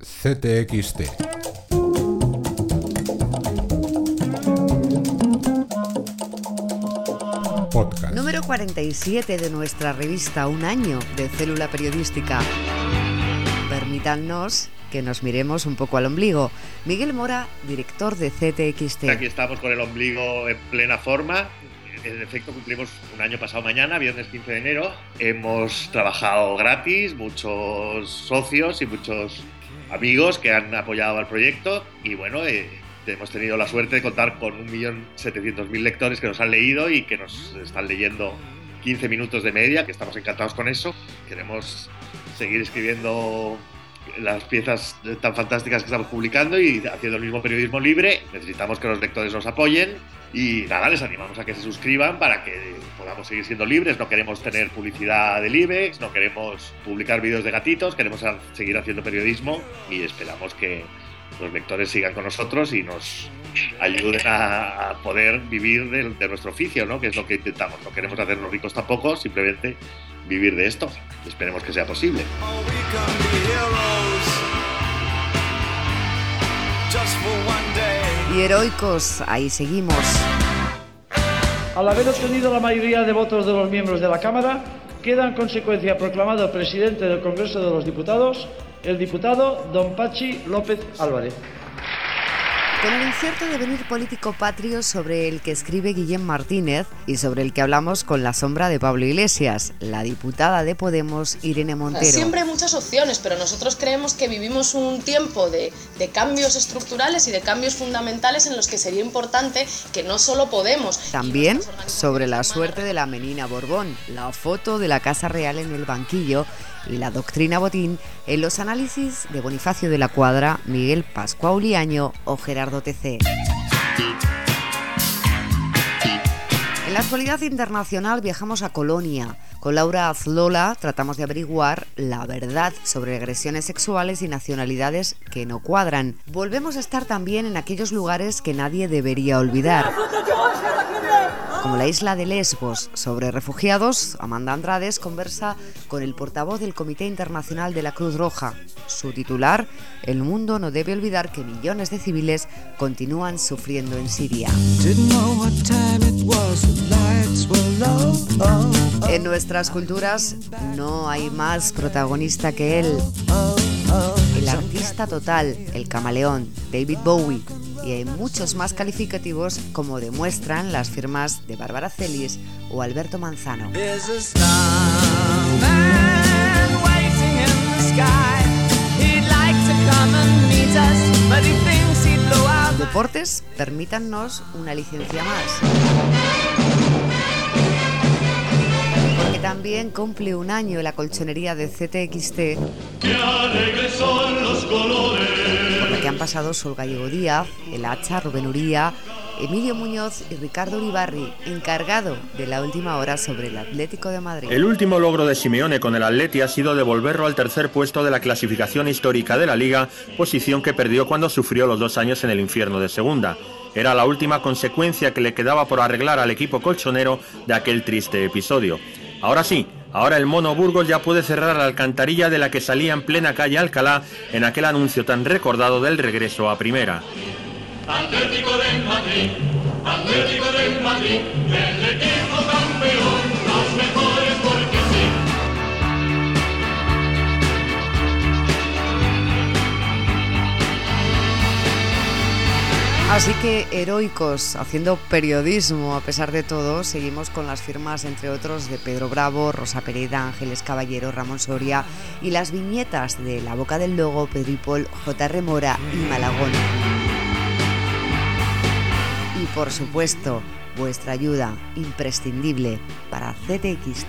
CTXT. Podcast. Número 47 de nuestra revista Un año de célula periodística. Permítanos que nos miremos un poco al ombligo. Miguel Mora, director de CTXT. Aquí estamos con el ombligo en plena forma. En efecto, cumplimos un año pasado mañana, viernes 15 de enero. Hemos trabajado gratis, muchos socios y muchos amigos que han apoyado al proyecto. Y bueno, eh, hemos tenido la suerte de contar con 1.700.000 lectores que nos han leído y que nos están leyendo 15 minutos de media, que estamos encantados con eso. Queremos seguir escribiendo las piezas tan fantásticas que estamos publicando y haciendo el mismo periodismo libre. Necesitamos que los lectores nos apoyen y nada, les animamos a que se suscriban para que podamos seguir siendo libres. No queremos tener publicidad del IBEX, no queremos publicar vídeos de gatitos, queremos seguir haciendo periodismo y esperamos que los lectores sigan con nosotros y nos ayuden a, poder vivir de, de, nuestro oficio, ¿no? que es lo que intentamos. No queremos hacernos ricos tampoco, simplemente vivir de esto. Esperemos que sea posible. Y heroicos, ahí seguimos. Al haber obtenido la mayoría de votos de los miembros de la Cámara, queda en consecuencia proclamado presidente del Congreso de los Diputados el diputado don Pachi López Álvarez. Con el incierto devenir político patrio sobre el que escribe Guillem Martínez y sobre el que hablamos con la sombra de Pablo Iglesias, la diputada de Podemos Irene Montero. Siempre hay muchas opciones, pero nosotros creemos que vivimos un tiempo de, de cambios estructurales y de cambios fundamentales en los que sería importante que no solo Podemos. También sobre la suerte de la menina Borbón, la foto de la Casa Real en el banquillo y la doctrina Botín en los análisis de Bonifacio de la Cuadra, Miguel Pascuauliaño o Gerardo En la actualidad internacional viajamos a Colonia. Con Laura Azlola tratamos de averiguar la verdad sobre agresiones sexuales y nacionalidades que no cuadran. Volvemos a estar también en aquellos lugares que nadie debería olvidar como la isla de Lesbos. Sobre refugiados, Amanda Andrades conversa con el portavoz del Comité Internacional de la Cruz Roja. Su titular, El mundo no debe olvidar que millones de civiles continúan sufriendo en Siria. En nuestras culturas no hay más protagonista que él. El artista total, el camaleón, David Bowie y hay muchos más calificativos como demuestran las firmas de Bárbara Celis o Alberto Manzano. Deportes, permítannos una licencia más. También cumple un año la colchonería de CTXT. los colores que han pasado Sol Gallego Díaz, El Hacha, Rubén Uría, Emilio Muñoz y Ricardo Uribarri, encargado de la última hora sobre el Atlético de Madrid. El último logro de Simeone con el Atleti ha sido devolverlo al tercer puesto de la clasificación histórica de la Liga, posición que perdió cuando sufrió los dos años en el infierno de segunda. Era la última consecuencia que le quedaba por arreglar al equipo colchonero de aquel triste episodio. Ahora sí, Ahora el Mono Burgos ya puede cerrar la alcantarilla de la que salía en plena calle Alcalá en aquel anuncio tan recordado del regreso a primera. Así que heroicos, haciendo periodismo a pesar de todo, seguimos con las firmas, entre otros, de Pedro Bravo, Rosa Pereda, Ángeles Caballero, Ramón Soria y las viñetas de La Boca del Logo, Pedro y Paul, J.R. Mora y Malagón. Y por supuesto, vuestra ayuda imprescindible para ctxt.es.